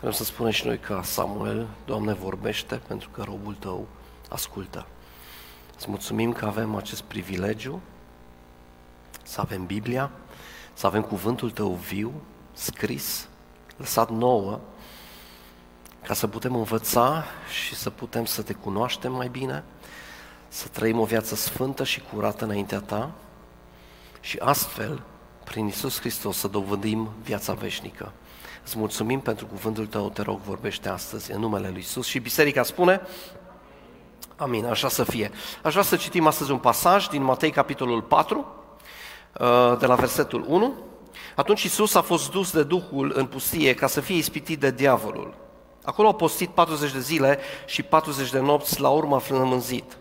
Vrem să spunem și noi ca Samuel, Doamne, vorbește pentru că robul Tău ascultă. Îți mulțumim că avem acest privilegiu să avem Biblia, să avem cuvântul Tău viu, scris, lăsat nouă, ca să putem învăța și să putem să Te cunoaștem mai bine, să trăim o viață sfântă și curată înaintea Ta și astfel, prin Isus Hristos, să dovedim viața veșnică. Îți mulțumim pentru cuvântul Tău, te rog, vorbește astăzi în numele Lui Isus și Biserica spune, Amin, așa să fie. Aș vrea să citim astăzi un pasaj din Matei, capitolul 4, uh, de la versetul 1. Atunci Isus a fost dus de Duhul în pustie ca să fie ispitit de diavolul. Acolo a postit 40 de zile și 40 de nopți, la urmă a flămânzit.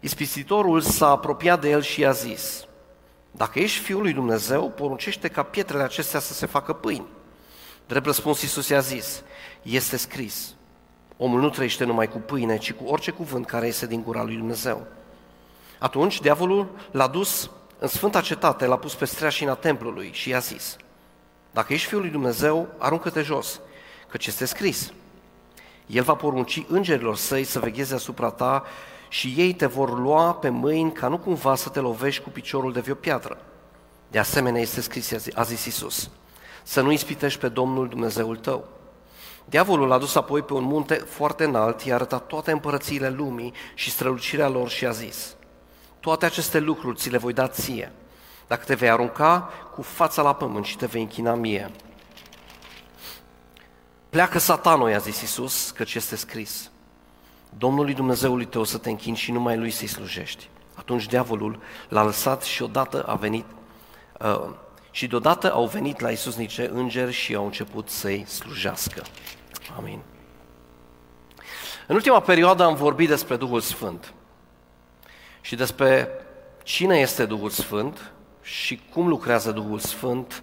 Ispisitorul s-a apropiat de el și i-a zis, Dacă ești Fiul lui Dumnezeu, poruncește ca pietrele acestea să se facă pâini. Drept răspuns, Iisus i-a zis, este scris, omul nu trăiește numai cu pâine, ci cu orice cuvânt care iese din gura lui Dumnezeu. Atunci, diavolul l-a dus în sfânta cetate, l-a pus pe streașina templului și i-a zis, dacă ești Fiul lui Dumnezeu, aruncă-te jos, căci este scris. El va porunci îngerilor săi să vegheze asupra ta și ei te vor lua pe mâini ca nu cumva să te lovești cu piciorul de vreo piatră. De asemenea este scris, a zis Iisus, să nu ispitești pe Domnul Dumnezeul tău. Diavolul l-a dus apoi pe un munte foarte înalt, i-a arătat toate împărățiile lumii și strălucirea lor și a zis, toate aceste lucruri ți le voi da ție, dacă te vei arunca cu fața la pământ și te vei închina mie. Pleacă satanul, i-a zis Iisus, căci este scris. Domnului Dumnezeului tău să te închini și numai lui să-i slujești. Atunci diavolul l-a lăsat și odată a venit uh, și deodată au venit la Iisus niște îngeri și au început să-i slujească. Amin. În ultima perioadă am vorbit despre Duhul Sfânt și despre cine este Duhul Sfânt și cum lucrează Duhul Sfânt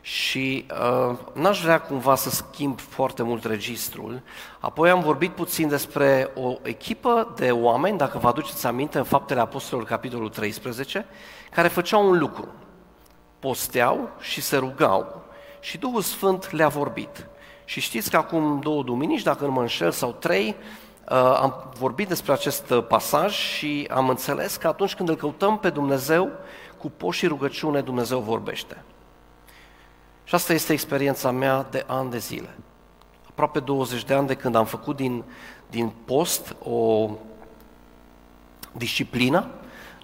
și uh, n-aș vrea cumva să schimb foarte mult registrul. Apoi am vorbit puțin despre o echipă de oameni, dacă vă aduceți aminte, în Faptele Apostolilor, capitolul 13, care făceau un lucru posteau și se rugau și Duhul Sfânt le-a vorbit. Și știți că acum două duminici, dacă nu mă înșel, sau trei, uh, am vorbit despre acest uh, pasaj și am înțeles că atunci când îl căutăm pe Dumnezeu, cu post și rugăciune, Dumnezeu vorbește. Și asta este experiența mea de ani de zile. Aproape 20 de ani de când am făcut din, din post o disciplină,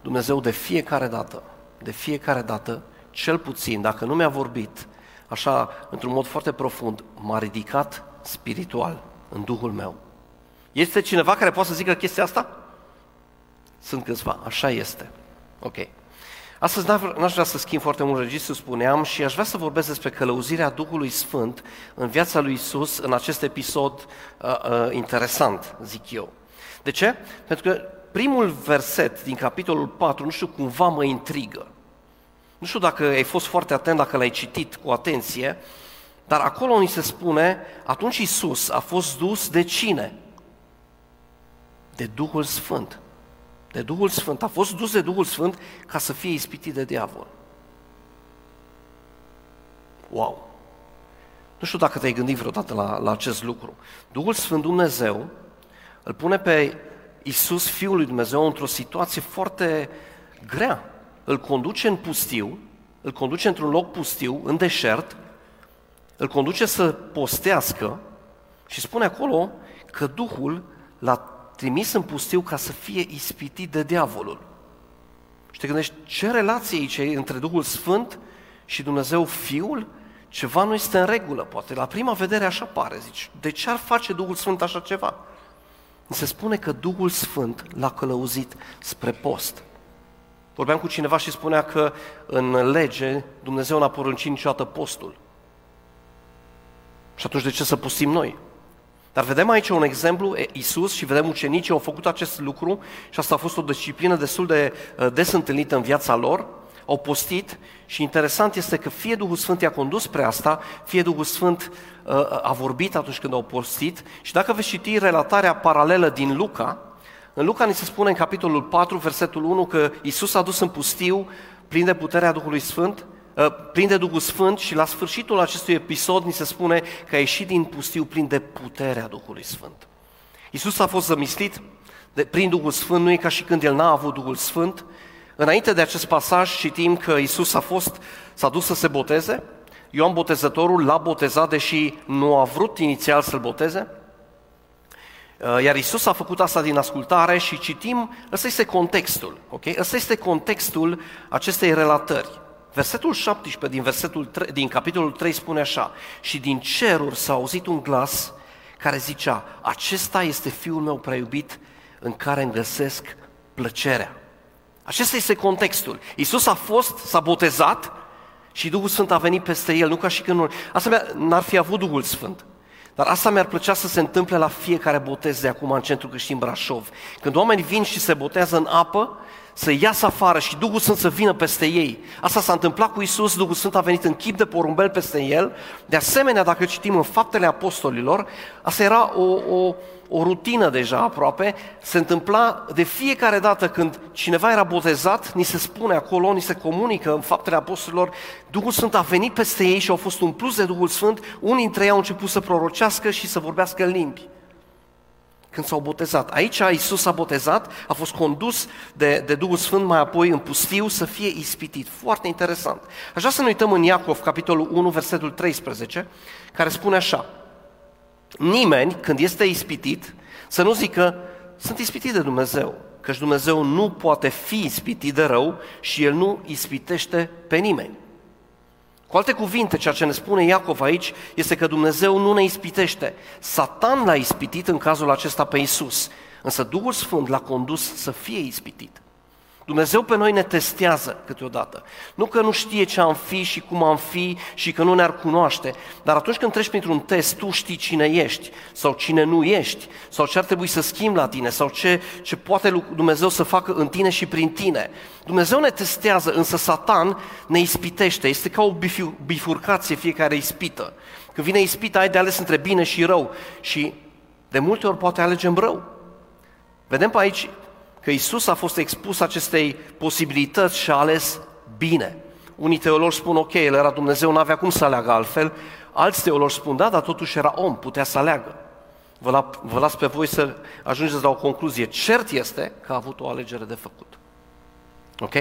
Dumnezeu de fiecare dată, de fiecare dată cel puțin, dacă nu mi-a vorbit, așa, într-un mod foarte profund, m-a ridicat spiritual în Duhul meu. Este cineva care poate să zică chestia asta? Sunt câțiva, așa este. Ok. Astăzi n-aș vrea să schimb foarte mult registru, spuneam, și aș vrea să vorbesc despre călăuzirea Duhului Sfânt în viața lui Isus în acest episod uh, uh, interesant, zic eu. De ce? Pentru că primul verset din capitolul 4, nu știu, cumva mă intrigă. Nu știu dacă ai fost foarte atent, dacă l-ai citit cu atenție, dar acolo ni se spune, atunci Isus a fost dus de cine? De Duhul Sfânt. De Duhul Sfânt. A fost dus de Duhul Sfânt ca să fie ispitit de diavol. Wow! Nu știu dacă te-ai gândit vreodată la, la acest lucru. Duhul Sfânt Dumnezeu îl pune pe Isus, Fiul lui Dumnezeu, într-o situație foarte grea îl conduce în pustiu, îl conduce într-un loc pustiu, în deșert, îl conduce să postească și spune acolo că Duhul l-a trimis în pustiu ca să fie ispitit de diavolul. Și te gândești, ce relație aici e între Duhul Sfânt și Dumnezeu Fiul? Ceva nu este în regulă, poate. La prima vedere așa pare, zici. De ce ar face Duhul Sfânt așa ceva? Se spune că Duhul Sfânt l-a călăuzit spre post. Vorbeam cu cineva și spunea că în lege Dumnezeu n-a poruncit niciodată postul. Și atunci de ce să postim noi? Dar vedem aici un exemplu, Isus și vedem ucenicii au făcut acest lucru și asta a fost o disciplină destul de uh, des întâlnită în viața lor, au postit și interesant este că fie Duhul Sfânt i-a condus spre asta, fie Duhul Sfânt uh, a vorbit atunci când au postit și dacă veți citi relatarea paralelă din Luca, în Luca ni se spune în capitolul 4, versetul 1, că Isus a dus în pustiu, plin de puterea Duhului Sfânt, ă, plin de Duhul Sfânt și la sfârșitul acestui episod ni se spune că a ieșit din pustiu plin de puterea Duhului Sfânt. Iisus a fost zămislit de, prin Duhul Sfânt, nu e ca și când el n-a avut Duhul Sfânt. Înainte de acest pasaj citim că Iisus a fost, s-a dus să se boteze, Ioan Botezătorul l-a botezat, deși nu a vrut inițial să-l boteze, uh, iar Isus a făcut asta din ascultare și citim, ăsta este contextul, ok? Ăsta este contextul acestei relatări. Versetul 17 din, versetul 3, din capitolul 3 spune așa, și din ceruri s-a auzit un glas care zicea, acesta este Fiul meu prea iubit în care îmi găsesc plăcerea. Acesta este contextul. Isus a fost, s-a botezat și Duhul Sfânt a venit peste el, nu ca și când nu... Asta n-ar fi avut Duhul Sfânt. Dar asta mi-ar plăcea să se întâmple la fiecare botez de acum în Centrul Creștin Brașov. Când oamenii vin și se botează în apă, să iasă afară și Duhul Sfânt să vină peste ei. Asta s-a întâmplat cu Isus, Duhul Sfânt a venit în chip de porumbel peste el. De asemenea, dacă citim în faptele apostolilor, asta era o, o, o rutină deja aproape, se întâmpla de fiecare dată când cineva era botezat, ni se spune acolo, ni se comunică în faptele apostolilor, Duhul Sfânt a venit peste ei și au fost umpluți de Duhul Sfânt, unii dintre ei au început să prorocească și să vorbească în limbi când s-au botezat. Aici Isus a botezat, a fost condus de, de Duhul Sfânt mai apoi în pustiu să fie ispitit. Foarte interesant. Aș vrea să ne uităm în Iacov, capitolul 1, versetul 13, care spune așa. Nimeni, când este ispitit, să nu zică, sunt ispitit de Dumnezeu, căci Dumnezeu nu poate fi ispitit de rău și El nu ispitește pe nimeni. Cu alte cuvinte, ceea ce ne spune Iacov aici este că Dumnezeu nu ne ispitește. Satan l-a ispitit în cazul acesta pe Isus, însă Duhul Sfânt l-a condus să fie ispitit. Dumnezeu pe noi ne testează câteodată. Nu că nu știe ce am fi și cum am fi și că nu ne-ar cunoaște, dar atunci când treci printr-un test, tu știi cine ești sau cine nu ești, sau ce ar trebui să schimbi la tine, sau ce, ce poate Dumnezeu să facă în tine și prin tine. Dumnezeu ne testează, însă Satan ne ispitește. Este ca o bifurcație fiecare ispită. Când vine ispita, ai de ales între bine și rău și de multe ori poate alegem rău. Vedem pe aici că Isus a fost expus acestei posibilități și a ales bine. Unii teologi spun, ok, el era Dumnezeu, nu avea cum să aleagă altfel. Alți teologi spun, da, dar totuși era om, putea să aleagă. Vă, la, vă las pe voi să ajungeți la o concluzie. Cert este că a avut o alegere de făcut. Ok?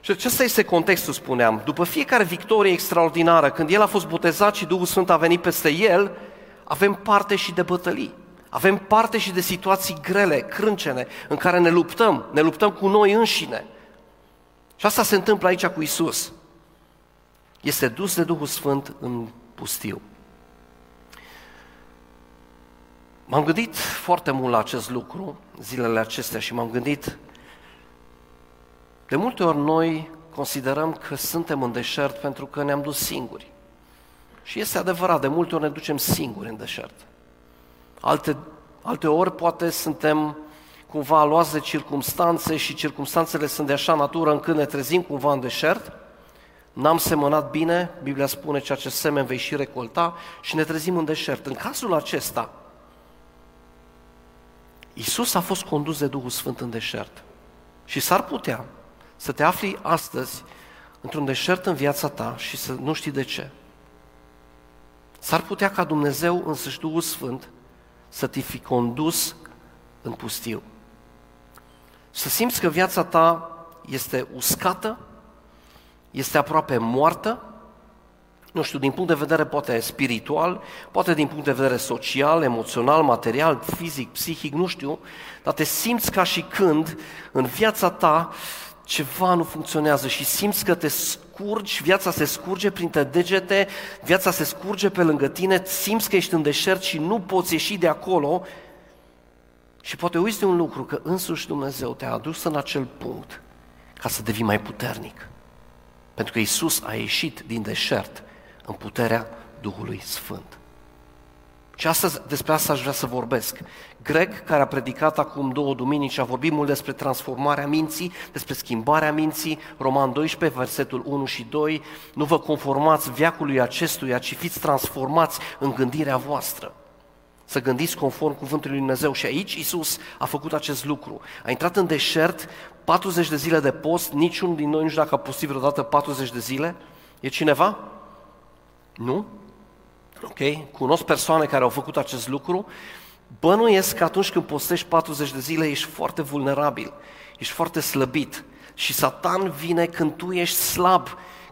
Și acesta este contextul, spuneam. După fiecare victorie extraordinară, când el a fost botezat și Duhul Sfânt a venit peste el, avem parte și de bătălii. Avem parte și de situații grele, crâncene, în care ne luptăm, ne luptăm cu noi înșine. Și asta se întâmplă aici cu Isus. Este dus de Duhul Sfânt în pustiu. M-am gândit foarte mult la acest lucru zilele acestea și m-am gândit de multe ori noi considerăm că suntem în deșert pentru că ne-am dus singuri. Și este adevărat, de multe ori ne ducem singuri în deșert. Alte, alte ori poate suntem cumva luați de circumstanțe și circumstanțele sunt de așa natură încât ne trezim cumva în deșert, n-am semănat bine, Biblia spune ceea ce semen vei și recolta și ne trezim în deșert. În cazul acesta, Iisus a fost condus de Duhul Sfânt în deșert și s-ar putea să te afli astăzi într-un deșert în viața ta și să nu știi de ce. S-ar putea ca Dumnezeu însăși Duhul Sfânt să te fi condus în pustiu. Să simți că viața ta este uscată, este aproape moartă, nu știu, din punct de vedere poate spiritual, poate din punct de vedere social, emoțional, material, fizic, psihic, nu știu, dar te simți ca și când în viața ta ceva nu funcționează și simți că te scurgi, viața se scurge printre degete, viața se scurge pe lângă tine, simți că ești în deșert și nu poți ieși de acolo și poate uiți de un lucru, că însuși Dumnezeu te-a adus în acel punct ca să devii mai puternic. Pentru că Isus a ieșit din deșert în puterea Duhului Sfânt. Și astăzi despre asta aș vrea să vorbesc. Greg, care a predicat acum două duminici, a vorbit mult despre transformarea minții, despre schimbarea minții, Roman 12, versetul 1 și 2, nu vă conformați viacului acestuia, ci fiți transformați în gândirea voastră. Să gândiți conform cuvântului lui Dumnezeu. Și aici Isus a făcut acest lucru. A intrat în deșert, 40 de zile de post, niciun din noi nu știu dacă a postit vreodată 40 de zile. E cineva? Nu? Ok? Cunosc persoane care au făcut acest lucru. Bănuiesc că atunci când postești 40 de zile ești foarte vulnerabil, ești foarte slăbit și Satan vine când tu ești slab,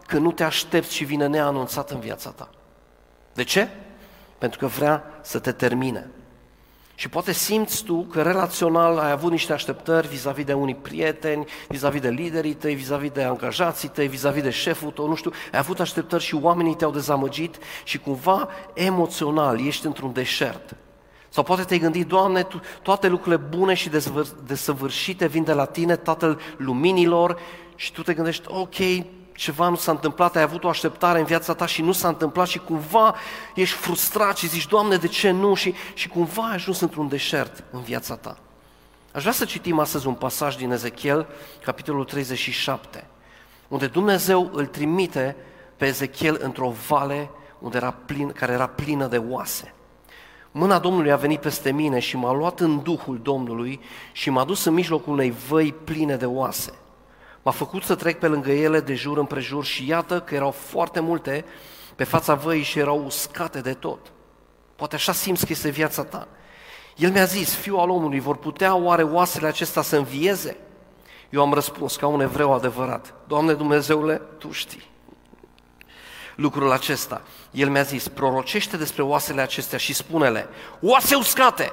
când nu te aștepți și vine neanunțat în viața ta. De ce? Pentru că vrea să te termine. Și poate simți tu că relațional ai avut niște așteptări vis-a-vis de unii prieteni, vis-a-vis de liderii tăi, vis-a-vis de angajații tăi, vis-a-vis de șeful tău, nu știu, ai avut așteptări și oamenii te-au dezamăgit și cumva emoțional ești într-un deșert. Sau poate te-ai gândit, Doamne, tu, toate lucrurile bune și desăvârșite vin de la Tine, Tatăl Luminilor, și tu te gândești, ok, ceva nu s-a întâmplat, ai avut o așteptare în viața ta și nu s-a întâmplat și cumva ești frustrat și zici, Doamne, de ce nu? Și, și cumva ai ajuns într-un deșert în viața ta. Aș vrea să citim astăzi un pasaj din Ezechiel, capitolul 37, unde Dumnezeu îl trimite pe Ezechiel într-o vale unde era plin, care era plină de oase. Mâna Domnului a venit peste mine și m-a luat în Duhul Domnului și m-a dus în mijlocul unei văi pline de oase. M-a făcut să trec pe lângă ele de jur împrejur și iată că erau foarte multe pe fața văii și erau uscate de tot. Poate așa simți că este viața ta. El mi-a zis, fiul al omului, vor putea oare oasele acestea să învieze? Eu am răspuns ca un evreu adevărat. Doamne Dumnezeule, Tu știi lucrul acesta. El mi-a zis, prorocește despre oasele acestea și spune-le, oase uscate,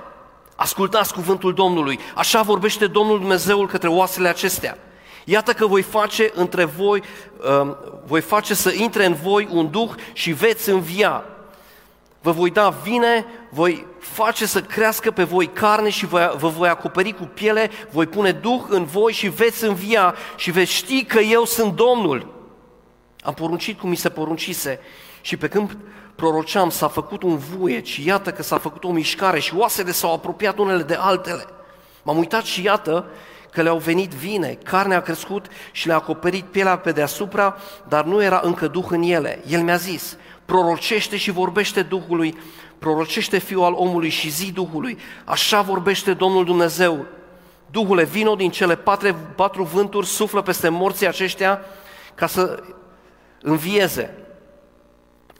ascultați cuvântul Domnului, așa vorbește Domnul Dumnezeul către oasele acestea. Iată că voi face între voi, uh, voi face să intre în voi un duh și veți învia. Vă voi da vine, voi face să crească pe voi carne și vă, vă voi acoperi cu piele, voi pune duh în voi și veți învia și veți ști că eu sunt Domnul. Am poruncit cum mi se poruncise și pe când proroceam s-a făcut un vuiet și iată că s-a făcut o mișcare și oasele s-au apropiat unele de altele. M-am uitat și iată că le-au venit vine, carnea a crescut și le-a acoperit pielea pe deasupra, dar nu era încă Duh în ele. El mi-a zis, prorocește și vorbește Duhului, prorocește Fiul al omului și zi Duhului, așa vorbește Domnul Dumnezeu. Duhule, vino din cele patru, patru vânturi, suflă peste morții aceștia ca să învieze.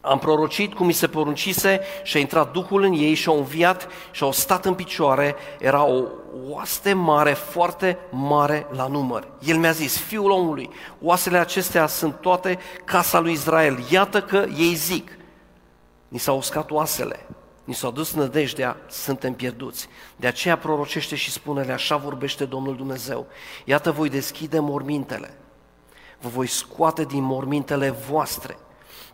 Am prorocit cum mi se poruncise și a intrat Duhul în ei și au înviat și au stat în picioare. Era o oaste mare, foarte mare la număr. El mi-a zis, fiul omului, oasele acestea sunt toate casa lui Israel. Iată că ei zic, ni s-au uscat oasele, ni s-au dus nădejdea, suntem pierduți. De aceea prorocește și spune-le, așa vorbește Domnul Dumnezeu. Iată voi deschide mormintele, vă voi scoate din mormintele voastre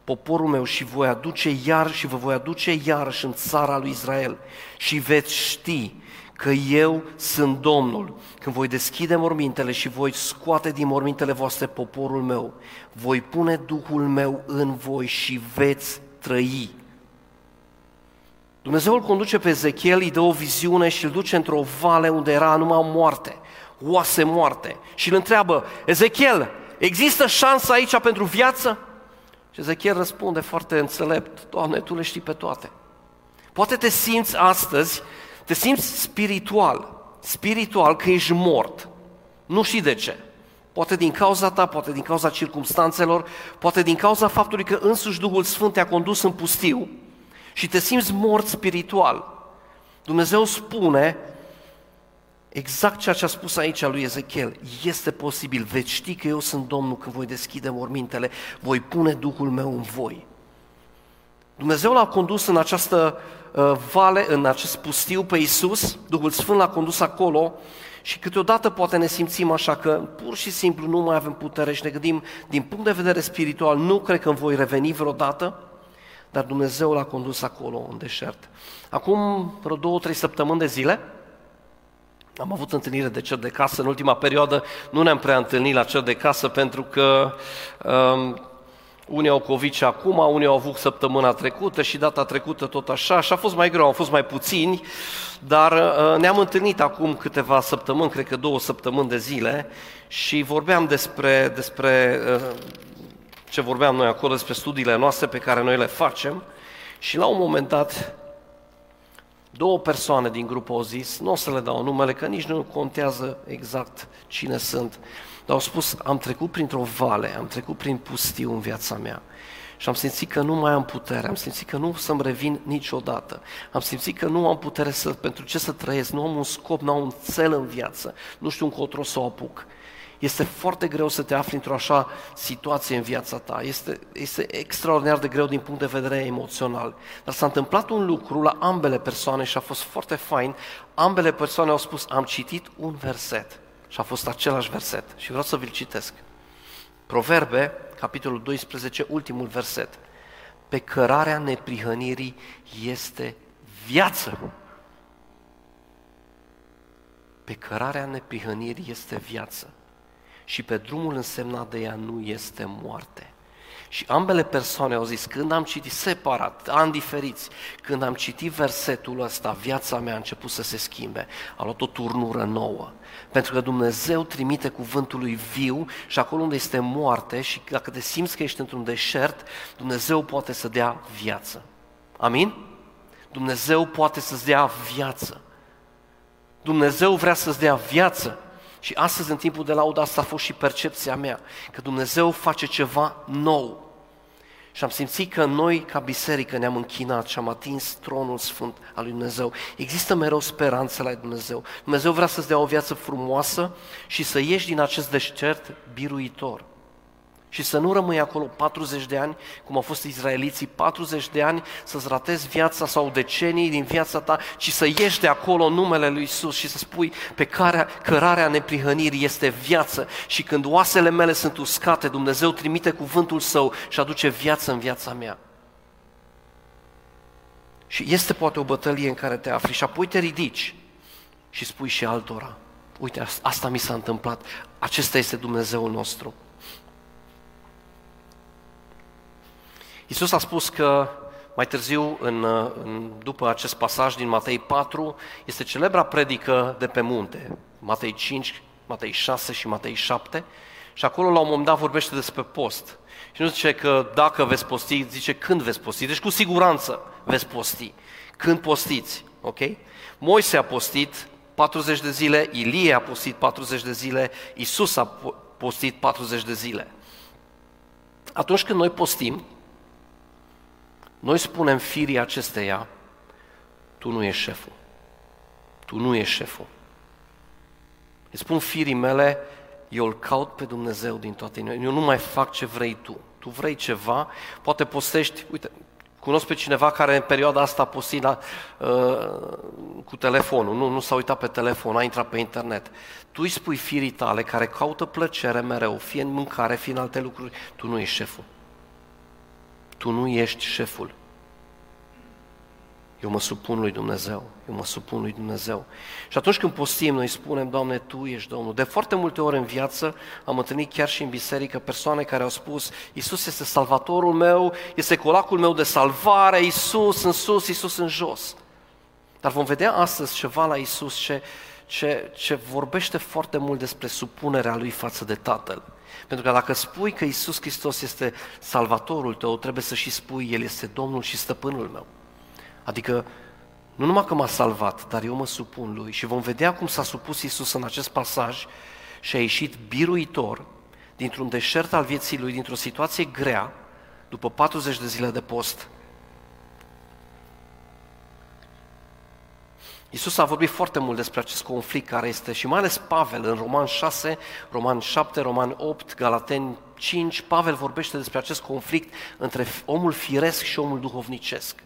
poporul meu și voi aduce iar și vă voi aduce iarăși în țara lui Israel și veți ști că eu sunt Domnul. Când voi deschide mormintele și voi scoate din mormintele voastre poporul meu, voi pune Duhul meu în voi și veți trăi. Dumnezeu îl conduce pe Ezechiel, îi dă o viziune și îl duce într-o vale unde era numai moarte, oase moarte. Și îl întreabă, Ezechiel, există șansă aici pentru viață? Și Ezechiel răspunde foarte înțelept, Doamne, Tu le știi pe toate. Poate te simți astăzi, te simți spiritual, spiritual că ești mort. Nu știi de ce. Poate din cauza ta, poate din cauza circumstanțelor, poate din cauza faptului că însuși Duhul Sfânt te-a condus în pustiu și te simți mort spiritual. Dumnezeu spune, Exact ceea ce a spus aici lui Ezechiel, este posibil, veți ști că eu sunt Domnul când voi deschide mormintele, voi pune Duhul meu în voi. Dumnezeu l-a condus în această uh, vale, în acest pustiu pe Isus, Duhul Sfânt l-a condus acolo și câteodată poate ne simțim așa că pur și simplu nu mai avem putere și ne gândim din punct de vedere spiritual, nu cred că îmi voi reveni vreodată, dar Dumnezeu l-a condus acolo, în deșert. Acum vreo două, trei săptămâni de zile, am avut întâlnire de cer de casă în ultima perioadă, nu ne-am prea întâlnit la cer de casă pentru că um, unii au COVID acum, unii au avut săptămâna trecută și data trecută tot așa și a fost mai greu, au fost mai puțini, dar uh, ne-am întâlnit acum câteva săptămâni, cred că două săptămâni de zile și vorbeam despre, despre uh, ce vorbeam noi acolo, despre studiile noastre pe care noi le facem și la un moment dat Două persoane din grup au zis, nu o să le dau numele, că nici nu contează exact cine sunt, dar au spus, am trecut printr-o vale, am trecut prin pustiu în viața mea și am simțit că nu mai am putere, am simțit că nu să-mi revin niciodată, am simțit că nu am putere să, pentru ce să trăiesc, nu am un scop, nu am un cel în viață, nu știu încotro să o apuc. Este foarte greu să te afli într-o așa situație în viața ta. Este, este extraordinar de greu din punct de vedere emoțional. Dar s-a întâmplat un lucru la ambele persoane și a fost foarte fain. Ambele persoane au spus, am citit un verset. Și a fost același verset. Și vreau să vi-l citesc. Proverbe, capitolul 12, ultimul verset. Pe cărarea neprihănirii este viață. Pe cărarea neprihănirii este viață și pe drumul însemnat de ea nu este moarte. Și ambele persoane au zis, când am citit separat, ani diferiți, când am citit versetul ăsta, viața mea a început să se schimbe, a luat o turnură nouă. Pentru că Dumnezeu trimite cuvântul lui viu și acolo unde este moarte și dacă te simți că ești într-un deșert, Dumnezeu poate să dea viață. Amin? Dumnezeu poate să-ți dea viață. Dumnezeu vrea să-ți dea viață. Și astăzi, în timpul de laudă, asta a fost și percepția mea, că Dumnezeu face ceva nou. Și am simțit că noi, ca biserică, ne-am închinat și am atins tronul sfânt al lui Dumnezeu. Există mereu speranță la Dumnezeu. Dumnezeu vrea să-ți dea o viață frumoasă și să ieși din acest deșert biruitor. Și să nu rămâi acolo 40 de ani, cum au fost izraeliții, 40 de ani să-ți ratezi viața sau decenii din viața ta, ci să ieși de acolo în numele lui Isus și să spui pe care cărarea neprihănirii este viață și când oasele mele sunt uscate, Dumnezeu trimite cuvântul Său și aduce viață în viața mea. Și este poate o bătălie în care te afli și apoi te ridici și spui și altora, uite, asta mi s-a întâmplat, acesta este Dumnezeul nostru. Iisus a spus că mai târziu, în, în, după acest pasaj din Matei 4, este celebra predică de pe munte, Matei 5, Matei 6 și Matei 7, și acolo la un moment dat vorbește despre post. Și nu zice că dacă veți posti, zice când veți posti. Deci cu siguranță veți posti. Când postiți, ok? Moise a postit 40 de zile, Ilie a postit 40 de zile, Isus a postit 40 de zile. Atunci când noi postim, noi spunem firii acesteia, tu nu ești șeful. Tu nu ești șeful. Îți spun firii mele, eu îl caut pe Dumnezeu din toate inima. Eu nu mai fac ce vrei tu. Tu vrei ceva, poate postești, uite, cunosc pe cineva care în perioada asta a postit la, uh, cu telefonul, nu, nu s-a uitat pe telefon, a intrat pe internet. Tu îi spui firii tale care caută plăcere mereu, fie în mâncare, fie în alte lucruri, tu nu ești șeful tu nu ești șeful. Eu mă supun lui Dumnezeu, eu mă supun lui Dumnezeu. Și atunci când postim, noi spunem, Doamne, Tu ești Domnul. De foarte multe ori în viață am întâlnit chiar și în biserică persoane care au spus, Iisus este salvatorul meu, este colacul meu de salvare, Iisus în sus, Iisus în jos. Dar vom vedea astăzi ceva la Iisus ce, ce, ce vorbește foarte mult despre supunerea Lui față de Tatăl. Pentru că dacă spui că Isus Hristos este salvatorul tău, trebuie să și spui El este Domnul și stăpânul meu. Adică nu numai că m-a salvat, dar eu mă supun Lui. Și vom vedea cum s-a supus Isus în acest pasaj și a ieșit biruitor dintr-un deșert al vieții Lui, dintr-o situație grea, după 40 de zile de post, Iisus a vorbit foarte mult despre acest conflict care este și mai ales Pavel în Roman 6, Roman 7, Roman 8, Galateni 5, Pavel vorbește despre acest conflict între omul firesc și omul duhovnicesc.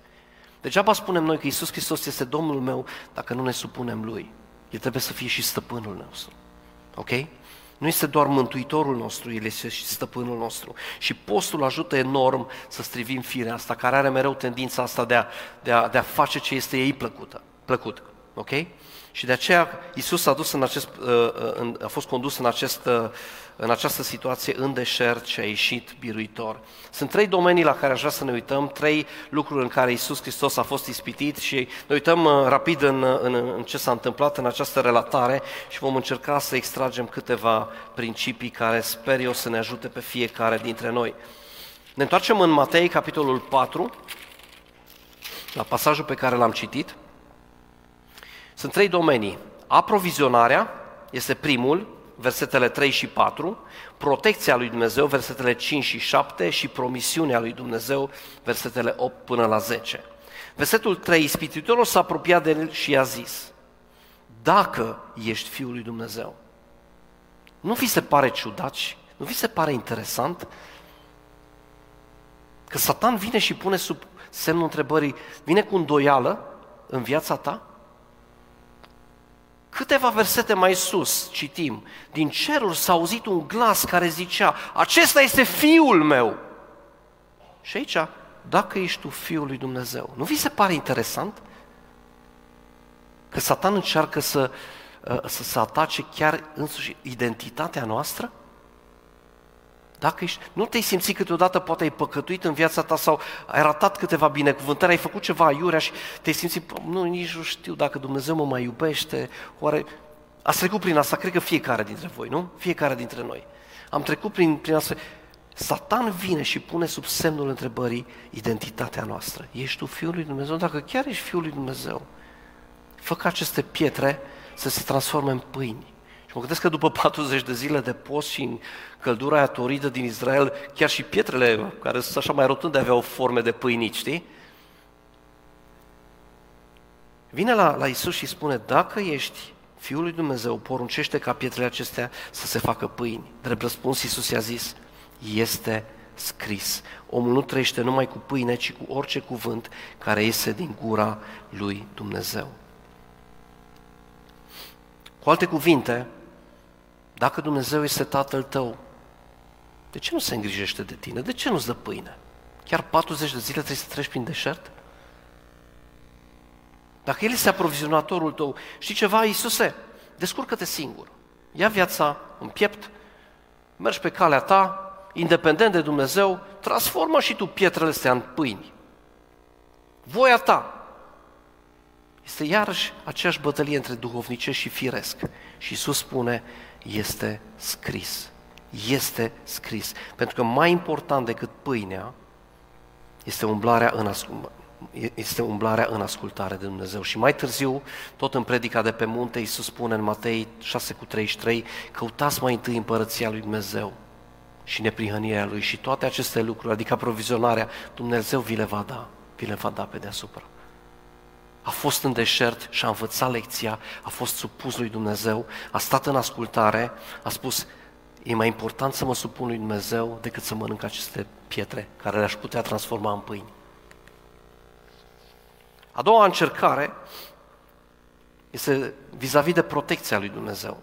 Degeaba spunem noi că Iisus Hristos este Domnul meu dacă nu ne supunem Lui. El trebuie să fie și stăpânul nostru. Ok? Nu este doar mântuitorul nostru, El este și stăpânul nostru. Și postul ajută enorm să strivim firea asta, care are mereu tendința asta de a, de a, de a face ce este ei plăcută. plăcut. Ok? Și de aceea Isus a, dus în acest, uh, uh, a fost condus în, acest, uh, în această situație în deșert și a ieșit biruitor. Sunt trei domenii la care aș vrea să ne uităm, trei lucruri în care Isus Hristos a fost ispitit și ne uităm rapid în, în, în ce s-a întâmplat în această relatare și vom încerca să extragem câteva principii care sper eu să ne ajute pe fiecare dintre noi. Ne întoarcem în Matei, capitolul 4, la pasajul pe care l-am citit. Sunt trei domenii. Aprovizionarea este primul, versetele 3 și 4, protecția lui Dumnezeu, versetele 5 și 7 și promisiunea lui Dumnezeu, versetele 8 până la 10. Versetul 3, ispititorul s-a apropiat de el și i-a zis, dacă ești Fiul lui Dumnezeu, nu vi se pare ciudat și nu vi se pare interesant că Satan vine și pune sub semnul întrebării, vine cu îndoială în viața ta? Câteva versete mai sus citim, din ceruri s-a auzit un glas care zicea, acesta este fiul meu. Și aici, dacă ești tu fiul lui Dumnezeu, nu vi se pare interesant? Că Satan încearcă să, uh, să, să atace chiar însuși identitatea noastră? Dacă ești, nu te-ai simțit câteodată, poate ai păcătuit în viața ta sau ai ratat câteva binecuvântări, ai făcut ceva aiurea și te-ai simțit, nu, nici nu știu dacă Dumnezeu mă mai iubește, oare... Ați trecut prin asta, cred că fiecare dintre voi, nu? Fiecare dintre noi. Am trecut prin, prin asta. Satan vine și pune sub semnul întrebării identitatea noastră. Ești tu Fiul lui Dumnezeu? Dacă chiar ești Fiul lui Dumnezeu, fă ca aceste pietre să se transforme în pâini. Și mă gândesc că după 40 de zile de post și în căldura aia toridă din Israel, chiar și pietrele care sunt așa mai rotunde aveau forme de pâinici, știi? Vine la, la Isus și spune, dacă ești Fiul lui Dumnezeu, poruncește ca pietrele acestea să se facă pâini. Drept răspuns, Isus i-a zis, este scris. Omul nu trăiește numai cu pâine, ci cu orice cuvânt care iese din gura lui Dumnezeu. Cu alte cuvinte, dacă Dumnezeu este Tatăl tău, de ce nu se îngrijește de tine? De ce nu-ți dă pâine? Chiar 40 de zile trebuie să treci prin deșert? Dacă El este aprovizionatorul tău, știi ceva, Iisuse, descurcă-te singur. Ia viața în piept, mergi pe calea ta, independent de Dumnezeu, transformă și tu pietrele astea în pâini. Voia ta. Este iarăși aceeași bătălie între duhovnice și firesc. Și Iisus spune, este scris. Este scris. Pentru că mai important decât pâinea este umblarea în, este umblarea în ascultare de Dumnezeu. Și mai târziu, tot în predica de pe munte, Iisus spune în Matei 6 cu 33, căutați mai întâi împărăția lui Dumnezeu și neprihănirea Lui și toate aceste lucruri, adică aprovizionarea, Dumnezeu vi le va da, vi le va da pe deasupra. A fost în deșert și a învățat lecția, a fost supus lui Dumnezeu, a stat în ascultare, a spus, e mai important să mă supun lui Dumnezeu decât să mănânc aceste pietre care le-aș putea transforma în pâini. A doua încercare este vis-a-vis de protecția lui Dumnezeu.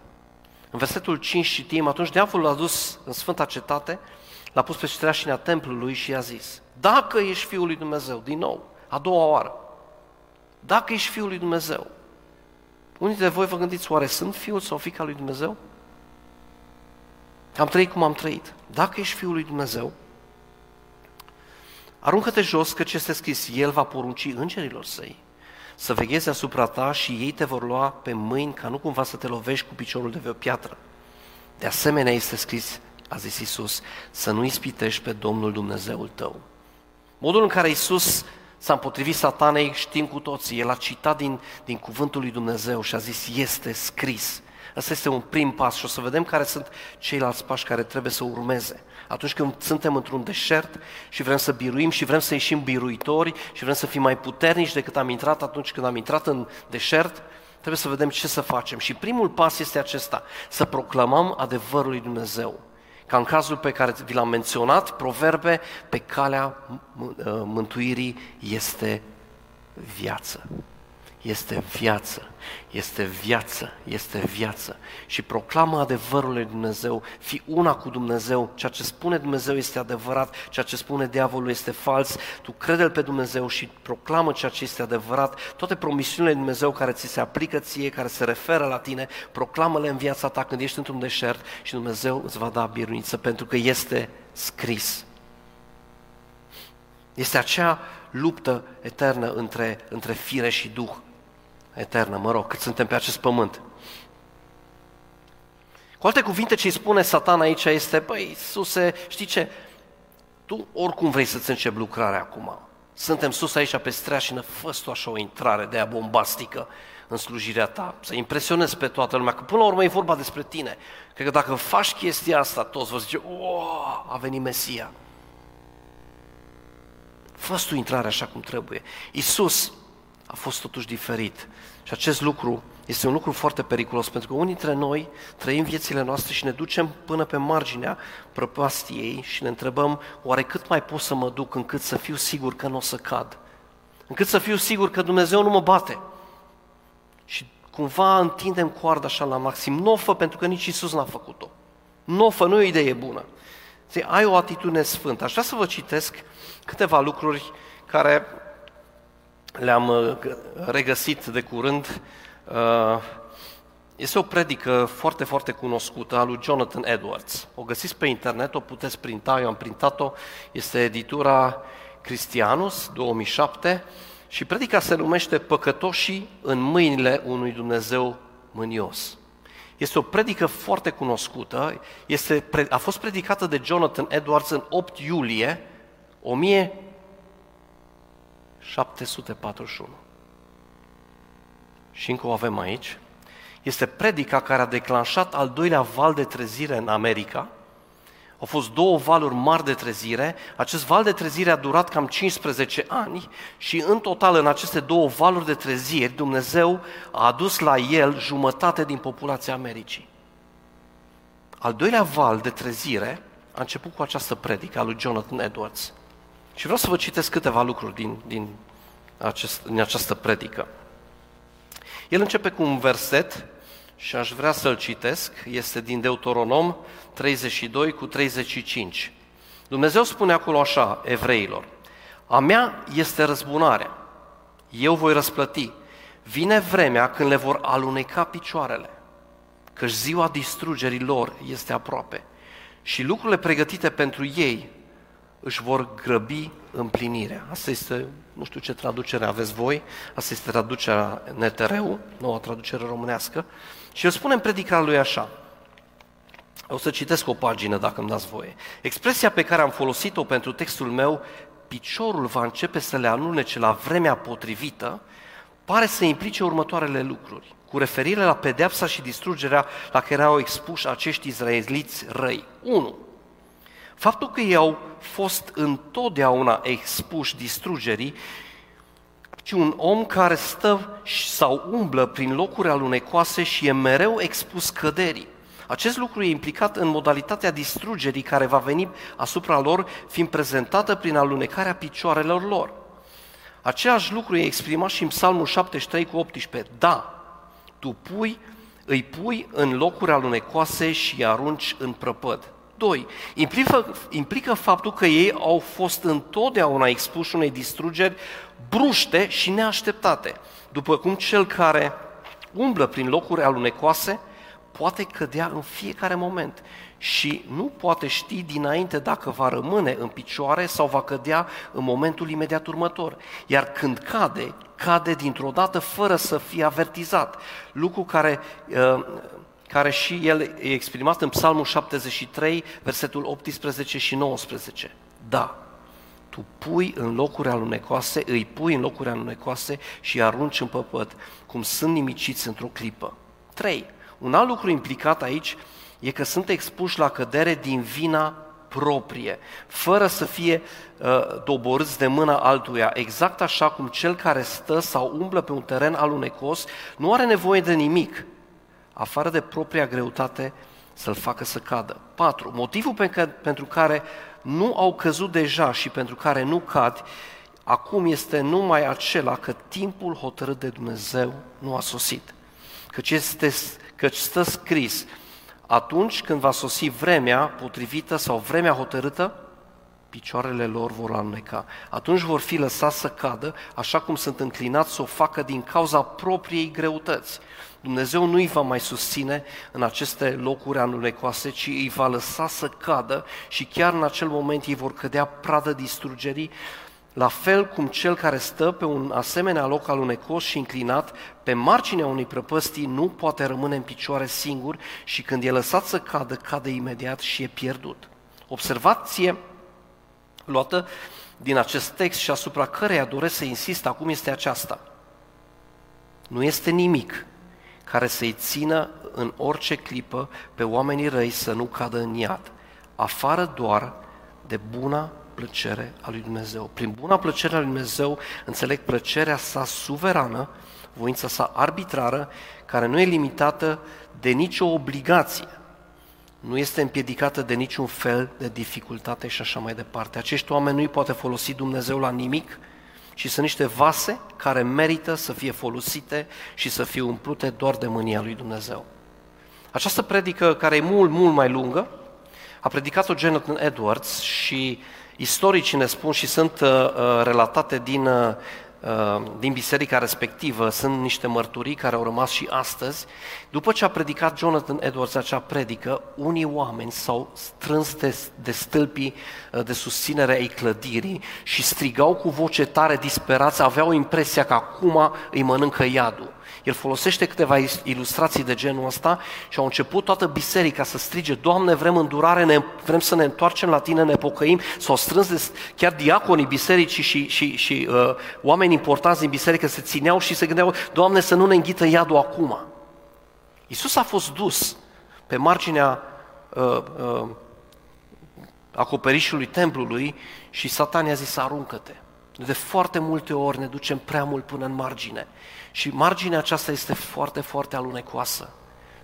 În versetul 5 citim, atunci diavolul a dus în Sfânta Cetate, l-a pus pe ștreașinea templului și i-a zis, dacă ești Fiul lui Dumnezeu, din nou, a doua oară, dacă ești Fiul lui Dumnezeu, unii de voi vă gândiți, oare sunt Fiul sau Fica lui Dumnezeu? Am trăit cum am trăit. Dacă ești Fiul lui Dumnezeu, aruncă-te jos, căci este scris, El va porunci îngerilor săi să vegheze asupra ta și ei te vor lua pe mâini ca nu cumva să te lovești cu piciorul de pe o piatră. De asemenea este scris, a zis Iisus, să nu ispitești pe Domnul Dumnezeul tău. Modul în care Iisus s-a împotrivit satanei știm cu toții. El a citat din, din cuvântul lui Dumnezeu și a zis, este scris. Asta este un prim pas și o să vedem care sunt ceilalți pași care trebuie să urmeze. Atunci când suntem într-un deșert și vrem să biruim și vrem să ieșim biruitori și vrem să fim mai puternici decât am intrat atunci când am intrat în deșert, trebuie să vedem ce să facem. Și primul pas este acesta, să proclamăm adevărul lui Dumnezeu. Ca în cazul pe care vi l-am menționat, proverbe, pe calea mântuirii este viață este viață, este viață, este viață. Și proclamă adevărul lui Dumnezeu, fi una cu Dumnezeu, ceea ce spune Dumnezeu este adevărat, ceea ce spune diavolul este fals, tu crede pe Dumnezeu și proclamă ceea ce este adevărat, toate promisiunile lui Dumnezeu care ți se aplică ție, care se referă la tine, proclamă-le în viața ta când ești într-un deșert și Dumnezeu îți va da biruință, pentru că este scris. Este acea luptă eternă între, între fire și duh eternă, mă rog, cât suntem pe acest pământ. Cu alte cuvinte, ce îi spune Satan aici este, băi, Iisuse, știi ce, tu oricum vrei să-ți începi lucrarea acum. Suntem sus aici pe strea și ne fă tu așa o intrare de aia bombastică în slujirea ta, să impresionezi pe toată lumea, că până la urmă e vorba despre tine. Cred că dacă faci chestia asta, toți vă zice, o, a venit Mesia. fă tu intrare așa cum trebuie. Isus a fost totuși diferit. Și acest lucru este un lucru foarte periculos, pentru că unii dintre noi trăim viețile noastre și ne ducem până pe marginea prăpastiei și ne întrebăm, oare cât mai pot să mă duc încât să fiu sigur că nu o să cad? Încât să fiu sigur că Dumnezeu nu mă bate? Și cumva întindem coarda așa la maxim. Nu o fă pentru că nici Isus n-a făcut-o. Nu o fă, nu e o idee bună. Zi, ai o atitudine sfântă. Aș vrea să vă citesc câteva lucruri care le-am uh, regăsit de curând Uh, este o predică foarte, foarte cunoscută a lui Jonathan Edwards. O găsiți pe internet, o puteți printa, eu am printat-o, este editura Christianus 2007 și predica se numește Păcătoșii în mâinile unui Dumnezeu mânios. Este o predică foarte cunoscută, este, a fost predicată de Jonathan Edwards în 8 iulie 1741 și încă o avem aici, este predica care a declanșat al doilea val de trezire în America. Au fost două valuri mari de trezire. Acest val de trezire a durat cam 15 ani și în total în aceste două valuri de treziri Dumnezeu a adus la el jumătate din populația Americii. Al doilea val de trezire a început cu această predică a lui Jonathan Edwards. Și vreau să vă citesc câteva lucruri din, din, acest, din această predică. El începe cu un verset și aș vrea să-l citesc, este din Deuteronom 32 cu 35. Dumnezeu spune acolo așa evreilor, a mea este răzbunarea, eu voi răsplăti. Vine vremea când le vor aluneca picioarele, căci ziua distrugerii lor este aproape și lucrurile pregătite pentru ei își vor grăbi împlinirea. Asta este, nu știu ce traducere aveți voi, asta este traducerea NTR-ul, noua traducere românească, și el spune în predica lui așa, o să citesc o pagină dacă îmi dați voie. Expresia pe care am folosit-o pentru textul meu, piciorul va începe să le anunece la vremea potrivită, pare să implice următoarele lucruri, cu referire la pedeapsa și distrugerea la care au expuși acești izraeliți răi. 1 Faptul că ei au fost întotdeauna expuși distrugerii, ci un om care stă sau umblă prin locuri alunecoase și e mereu expus căderii. Acest lucru e implicat în modalitatea distrugerii care va veni asupra lor, fiind prezentată prin alunecarea picioarelor lor. Același lucru e exprimat și în Psalmul 73 cu 18. Da, tu pui, îi pui în locuri alunecoase și îi arunci în prăpăd. 2. Implică, implică faptul că ei au fost întotdeauna expuși unei distrugeri bruște și neașteptate, după cum cel care umblă prin locuri alunecoase poate cădea în fiecare moment și nu poate ști dinainte dacă va rămâne în picioare sau va cădea în momentul imediat următor. Iar când cade, cade dintr-o dată fără să fie avertizat, lucru care uh, care și el e exprimat în Psalmul 73, versetul 18 și 19. Da, tu pui în locuri alunecoase, îi pui în locuri alunecoase și îi arunci în păpăt, cum sunt nimiciți într-o clipă. 3. Un alt lucru implicat aici e că sunt expuși la cădere din vina proprie, fără să fie uh, doborâți de mâna altuia, exact așa cum cel care stă sau umblă pe un teren alunecos nu are nevoie de nimic, afară de propria greutate, să-l facă să cadă. 4. Motivul pentru care nu au căzut deja și pentru care nu cad, acum este numai acela că timpul hotărât de Dumnezeu nu a sosit. Căci, este, căci stă scris, atunci când va sosi vremea potrivită sau vremea hotărâtă, picioarele lor vor aluneca. Atunci vor fi lăsați să cadă, așa cum sunt înclinați să o facă din cauza propriei greutăți. Dumnezeu nu îi va mai susține în aceste locuri anulecoase, ci îi va lăsa să cadă și chiar în acel moment ei vor cădea pradă distrugerii, la fel cum cel care stă pe un asemenea loc alunecos și înclinat pe marginea unei prăpăstii nu poate rămâne în picioare singur și când e lăsat să cadă, cade imediat și e pierdut. Observație luată din acest text și asupra căreia doresc să insist acum este aceasta. Nu este nimic care să-i țină în orice clipă pe oamenii răi să nu cadă în iad, afară doar de buna plăcere a lui Dumnezeu. Prin buna plăcere a lui Dumnezeu înțeleg plăcerea sa suverană, voința sa arbitrară, care nu e limitată de nicio obligație, nu este împiedicată de niciun fel de dificultate și așa mai departe. Acești oameni nu îi poate folosi Dumnezeu la nimic, ci sunt niște vase care merită să fie folosite și să fie umplute doar de mânia lui Dumnezeu. Această predică, care e mult, mult mai lungă, a predicat-o Jonathan Edwards și istoricii ne spun și sunt uh, uh relatate din uh, Uh, din biserica respectivă, sunt niște mărturii care au rămas și astăzi. După ce a predicat Jonathan Edwards acea predică, unii oameni s-au strâns de, de stâlpii uh, de susținere ai clădirii și strigau cu voce tare, disperați, aveau impresia că acum îi mănâncă iadul. El folosește câteva ilustrații de genul ăsta și au început toată biserica să strige, Doamne, vrem îndurare, ne, vrem să ne întoarcem la Tine, ne pocăim. S-au strâns de, chiar diaconii bisericii și, și, și uh, oameni importanți din biserică se țineau și se gândeau, Doamne, să nu ne înghită iadul acum. Iisus a fost dus pe marginea uh, uh, acoperișului templului și Satan i-a zis, aruncă-te. De foarte multe ori ne ducem prea mult până în margine. Și marginea aceasta este foarte, foarte alunecoasă.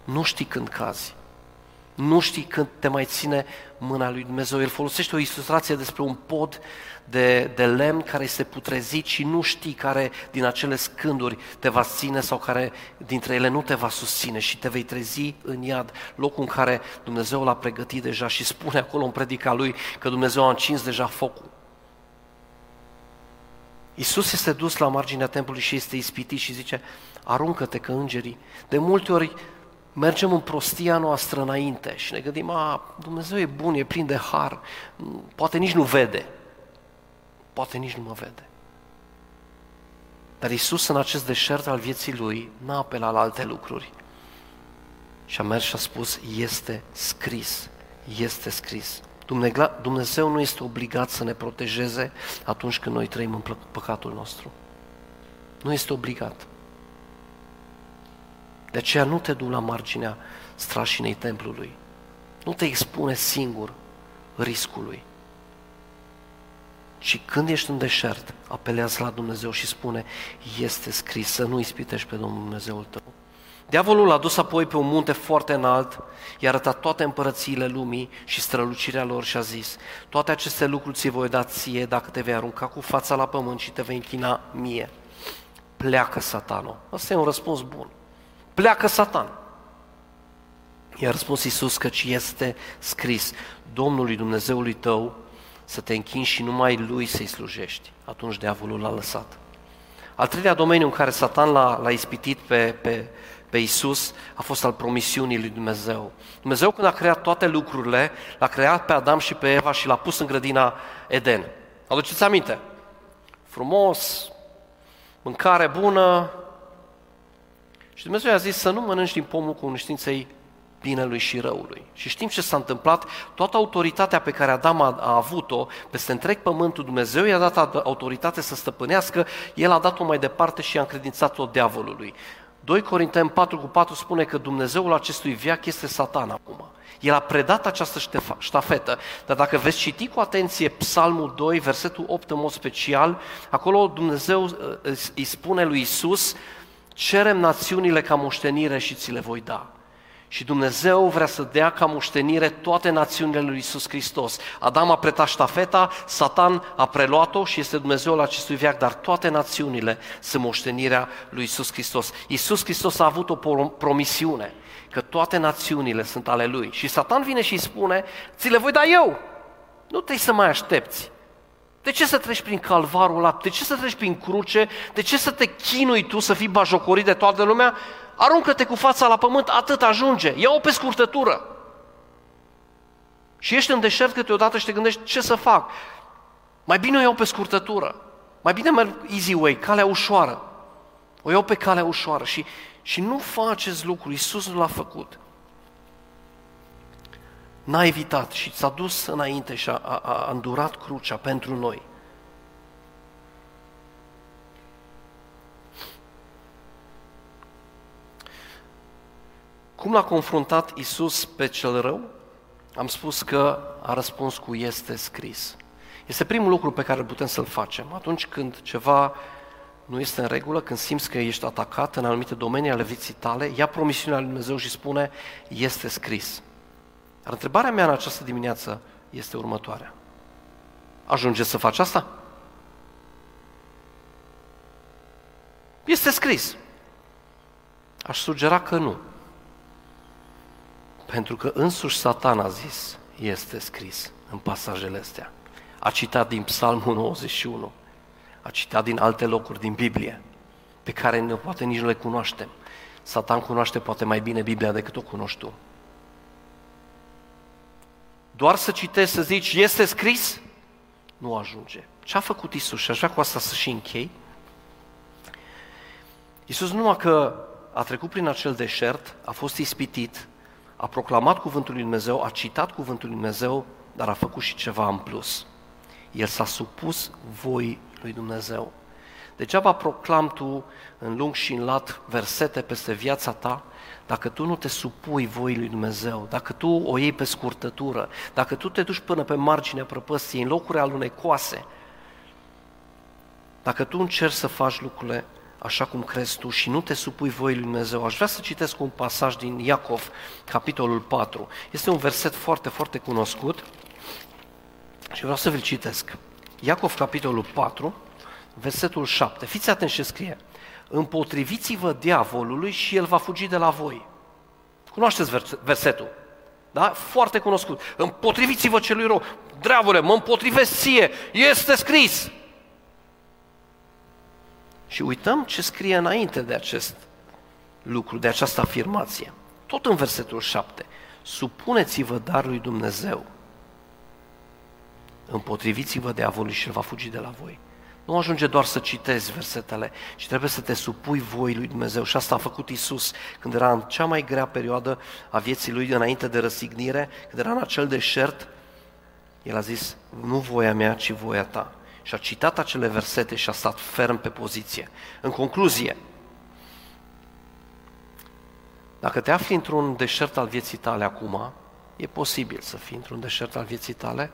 Nu știi când cazi. Nu știi când te mai ține mâna lui Dumnezeu. El folosește o ilustrație despre un pod de, de lemn care este putrezit și nu știi care din acele scânduri te va ține sau care dintre ele nu te va susține și te vei trezi în iad, locul în care Dumnezeu l-a pregătit deja și spune acolo în predica lui că Dumnezeu a încins deja focul. Iisus este dus la marginea templului și este ispitit și zice, aruncă-te că îngerii. De multe ori mergem în prostia noastră înainte și ne gândim, a, Dumnezeu e bun, e plin de har, poate nici nu vede. Poate nici nu mă vede. Dar Iisus în acest deșert al vieții Lui n-a apelat la alte lucruri. Și a mers și a spus, este scris, este scris. Dumnezeu nu este obligat să ne protejeze atunci când noi trăim în păcatul nostru. Nu este obligat. De aceea nu te du la marginea strașinei templului. Nu te expune singur riscului. Și când ești în deșert, apelează la Dumnezeu și spune, este scris să nu ispitești pe Domnul Dumnezeul tău. Diavolul l-a dus apoi pe un munte foarte înalt, i-a arătat toate împărățiile lumii și strălucirea lor și a zis, toate aceste lucruri ți voi da ție dacă te vei arunca cu fața la pământ și te vei închina mie. Pleacă satanul. Asta e un răspuns bun. Pleacă satan. I-a răspuns Iisus căci este scris, Domnului Dumnezeului tău să te închini și numai Lui să-i slujești. Atunci diavolul l-a lăsat. Al treilea domeniu în care Satan l-a, l-a ispitit pe, pe, pe Isus a fost al promisiunii lui Dumnezeu. Dumnezeu când a creat toate lucrurile, l-a creat pe Adam și pe Eva și l-a pus în grădina Eden. Aduceți aminte? Frumos, mâncare bună. Și Dumnezeu i-a zis să nu mănânci din pomul cunoștinței binelui și răului. Și știm ce s-a întâmplat, toată autoritatea pe care Adam a, a avut-o peste întreg pământul, Dumnezeu i-a dat autoritate să stăpânească, el a dat-o mai departe și a încredințat-o diavolului. 2 Corinteni 4 cu 4 spune că Dumnezeul acestui viac este satan acum. El a predat această ștafetă, dar dacă veți citi cu atenție Psalmul 2, versetul 8 în mod special, acolo Dumnezeu uh, îi spune lui Isus, cerem națiunile ca moștenire și ți le voi da. Și Dumnezeu vrea să dea ca moștenire toate națiunile lui Isus Hristos. Adam a pretat ștafeta, Satan a preluat-o și este Dumnezeul acestui viac, dar toate națiunile sunt moștenirea lui Isus Hristos. Isus Hristos a avut o promisiune că toate națiunile sunt ale lui. Și Satan vine și îi spune, ți le voi da eu. Nu trebuie să mai aștepți. De ce să treci prin calvarul ăla? De ce să treci prin cruce? De ce să te chinui tu să fii bajocorit de toată lumea? Aruncă-te cu fața la pământ, atât ajunge, ia-o pe scurtătură. Și ești în deșert câteodată și te gândești ce să fac. Mai bine o iau pe scurtătură. Mai bine merg easy way, calea ușoară. O iau pe calea ușoară și, și nu faceți lucru. Iisus nu l-a făcut. N-a evitat și s-a dus înainte și a, a, a îndurat crucea pentru noi. Cum l-a confruntat Isus pe cel rău? Am spus că a răspuns cu este scris. Este primul lucru pe care putem să-l facem. Atunci când ceva nu este în regulă, când simți că ești atacat în anumite domenii ale vieții tale, ia promisiunea lui Dumnezeu și spune, este scris. Dar întrebarea mea în această dimineață este următoarea. Ajunge să faci asta? Este scris. Aș sugera că nu. Pentru că însuși Satan a zis, este scris în pasajele astea. A citat din Psalmul 91, a citat din alte locuri din Biblie, pe care ne poate nici nu le cunoaștem. Satan cunoaște poate mai bine Biblia decât o cunoști tu. Doar să citești, să zici, este scris? Nu ajunge. Ce a făcut Isus? Și aș vrea cu asta să și închei. Isus numai că a trecut prin acel deșert, a fost ispitit, a proclamat cuvântul lui Dumnezeu, a citat cuvântul lui Dumnezeu, dar a făcut și ceva în plus. El s-a supus voi lui Dumnezeu. Degeaba proclam tu în lung și în lat versete peste viața ta, dacă tu nu te supui voii lui Dumnezeu, dacă tu o iei pe scurtătură, dacă tu te duci până pe marginea prăpăstiei, în locuri alunecoase, dacă tu încerci să faci lucrurile așa cum crezi tu și nu te supui voii lui Dumnezeu. Aș vrea să citesc un pasaj din Iacov, capitolul 4. Este un verset foarte, foarte cunoscut și vreau să vi-l citesc. Iacov, capitolul 4, versetul 7. Fiți atenți ce scrie. Împotriviți-vă diavolului și el va fugi de la voi. Cunoașteți versetul? Da? Foarte cunoscut. Împotriviți-vă celui rău. Diavole, mă împotrivesc ție. Este scris. Și uităm ce scrie înainte de acest lucru, de această afirmație. Tot în versetul 7. Supuneți-vă darului Dumnezeu. Împotriviți-vă de avul și el va fugi de la voi. Nu ajunge doar să citezi versetele, ci trebuie să te supui voi lui Dumnezeu. Și asta a făcut Isus când era în cea mai grea perioadă a vieții lui, înainte de răsignire, când era în acel deșert, el a zis, nu voia mea, ci voia ta și a citat acele versete și a stat ferm pe poziție. În concluzie, dacă te afli într-un deșert al vieții tale acum, e posibil să fii într-un deșert al vieții tale,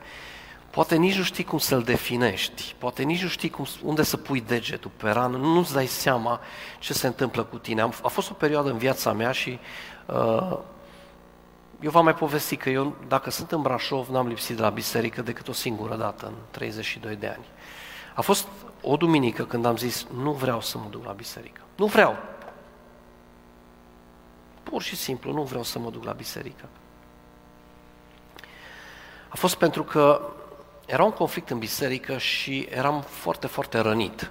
poate nici nu știi cum să-l definești, poate nici nu știi cum, unde să pui degetul pe rană, nu-ți dai seama ce se întâmplă cu tine. A fost o perioadă în viața mea și uh, eu v-am mai povestit că eu, dacă sunt în Brașov, n-am lipsit de la biserică decât o singură dată în 32 de ani. A fost o duminică când am zis, nu vreau să mă duc la biserică. Nu vreau. Pur și simplu, nu vreau să mă duc la biserică. A fost pentru că era un conflict în biserică și eram foarte, foarte rănit.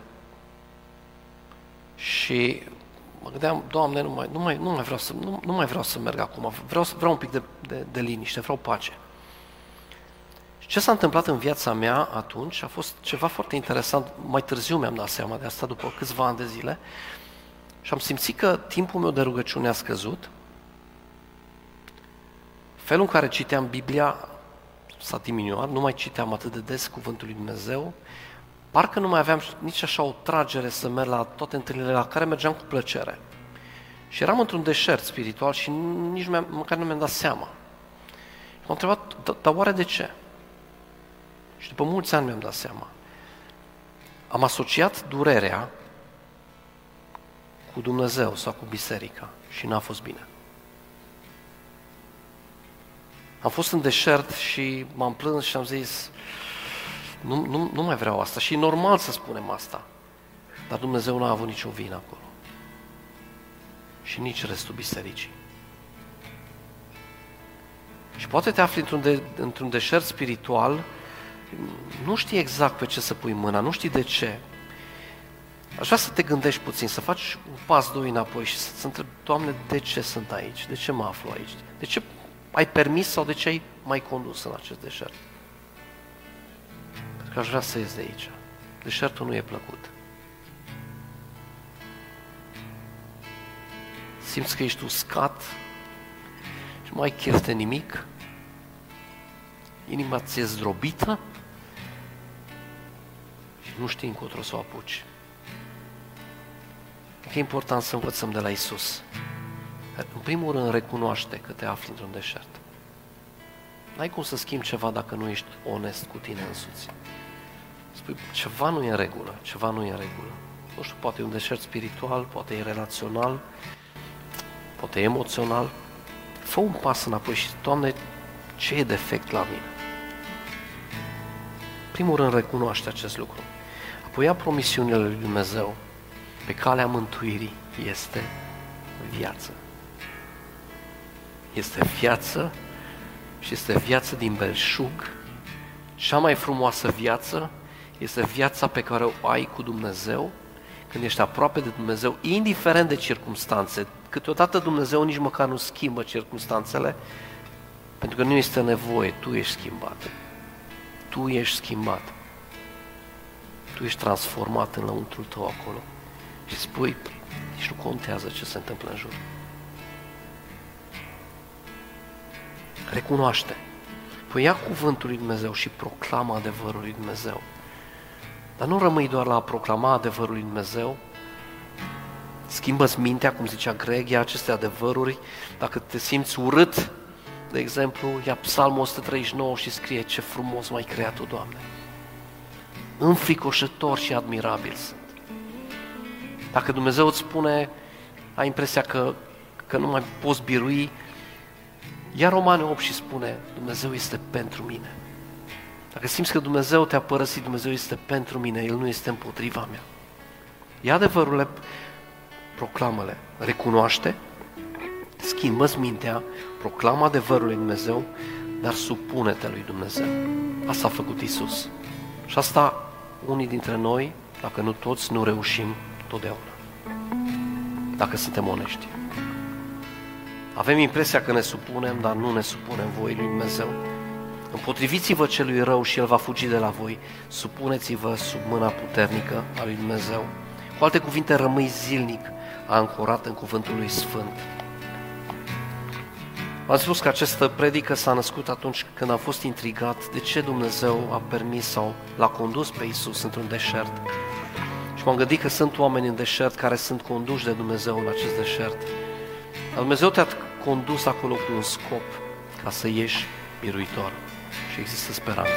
Și mă gândeam, Doamne, nu mai, nu mai, nu mai, vreau, să, nu, nu mai vreau să merg acum, vreau, vreau un pic de, de, de liniște, vreau pace. Ce s-a întâmplat în viața mea atunci a fost ceva foarte interesant. Mai târziu mi-am dat seama de asta, după câțiva ani de zile, și am simțit că timpul meu de rugăciune a scăzut. Felul în care citeam Biblia s-a diminuat, nu mai citeam atât de des Cuvântul lui Dumnezeu, parcă nu mai aveam nici așa o tragere să merg la toate întâlnirile la care mergeam cu plăcere. Și eram într-un deșert spiritual și nici măcar nu mi-am dat seama. M-am întrebat, dar oare de ce? Și după mulți ani mi-am dat seama. Am asociat durerea cu Dumnezeu sau cu biserica și n-a fost bine. Am fost în deșert și m-am plâns și am zis, nu, nu, nu mai vreau asta. Și e normal să spunem asta. Dar Dumnezeu nu a avut nicio vină acolo. Și nici restul bisericii. Și poate te afli într-un, de, într-un deșert spiritual nu știi exact pe ce să pui mâna, nu știi de ce. Aș vrea să te gândești puțin, să faci un pas, doi înapoi și să-ți întrebi, Doamne, de ce sunt aici? De ce mă aflu aici? De ce ai permis sau de ce ai mai condus în acest deșert? Pentru că aș vrea să ies de aici. Deșertul nu e plăcut. Simți că ești uscat și nu mai chef de nimic, inima ți-e zdrobită, nu știi încotro să o apuci. E important să învățăm de la Isus. În primul rând, recunoaște că te afli într-un deșert. N-ai cum să schimbi ceva dacă nu ești onest cu tine însuți. Spui, ceva nu e în regulă, ceva nu e în regulă. Nu știu, poate e un deșert spiritual, poate e relațional, poate e emoțional. Fă un pas înapoi și, Doamne, ce e defect la mine? Primul rând, recunoaște acest lucru. Apoi ia promisiunile lui Dumnezeu. Pe calea mântuirii este viață. Este viață și este viață din belșug. Cea mai frumoasă viață este viața pe care o ai cu Dumnezeu, când ești aproape de Dumnezeu, indiferent de circunstanțe. Câteodată Dumnezeu nici măcar nu schimbă circunstanțele, pentru că nu este nevoie, tu ești schimbat. Tu ești schimbat. Tu ești transformat în lăuntrul tău acolo. Și spui, nici nu contează ce se întâmplă în jur. Recunoaște. Păi ia cuvântul lui Dumnezeu și proclamă adevărul lui Dumnezeu. Dar nu rămâi doar la a proclama adevărul lui Dumnezeu, schimbă-ți mintea, cum zicea Greg, ia aceste adevăruri, dacă te simți urât, de exemplu, ia psalmul 139 și scrie ce frumos mai creat tu, Doamne. Înfricoșător și admirabil sunt. Dacă Dumnezeu îți spune, ai impresia că, că nu mai poți birui, ia Romane 8 și spune, Dumnezeu este pentru mine. Dacă simți că Dumnezeu te-a părăsit, Dumnezeu este pentru mine, El nu este împotriva mea. Ia adevărurile, proclamă-le, recunoaște, schimbă-ți mintea, proclamă adevărul lui Dumnezeu, dar supune-te lui Dumnezeu. Asta a făcut Isus. Și asta unii dintre noi, dacă nu toți, nu reușim totdeauna. Dacă suntem onești. Avem impresia că ne supunem, dar nu ne supunem voii lui Dumnezeu. Împotriviți-vă celui rău și el va fugi de la voi. Supuneți-vă sub mâna puternică a lui Dumnezeu. Cu alte cuvinte, rămâi zilnic ancorat în cuvântul lui Sfânt. V-am spus că această predică s-a născut atunci când am fost intrigat de ce Dumnezeu a permis sau l-a condus pe Isus într-un deșert. Și m-am gândit că sunt oameni în deșert care sunt conduși de Dumnezeu în acest deșert. Dar Dumnezeu te-a condus acolo cu un scop, ca să ieși biruitor și există speranță.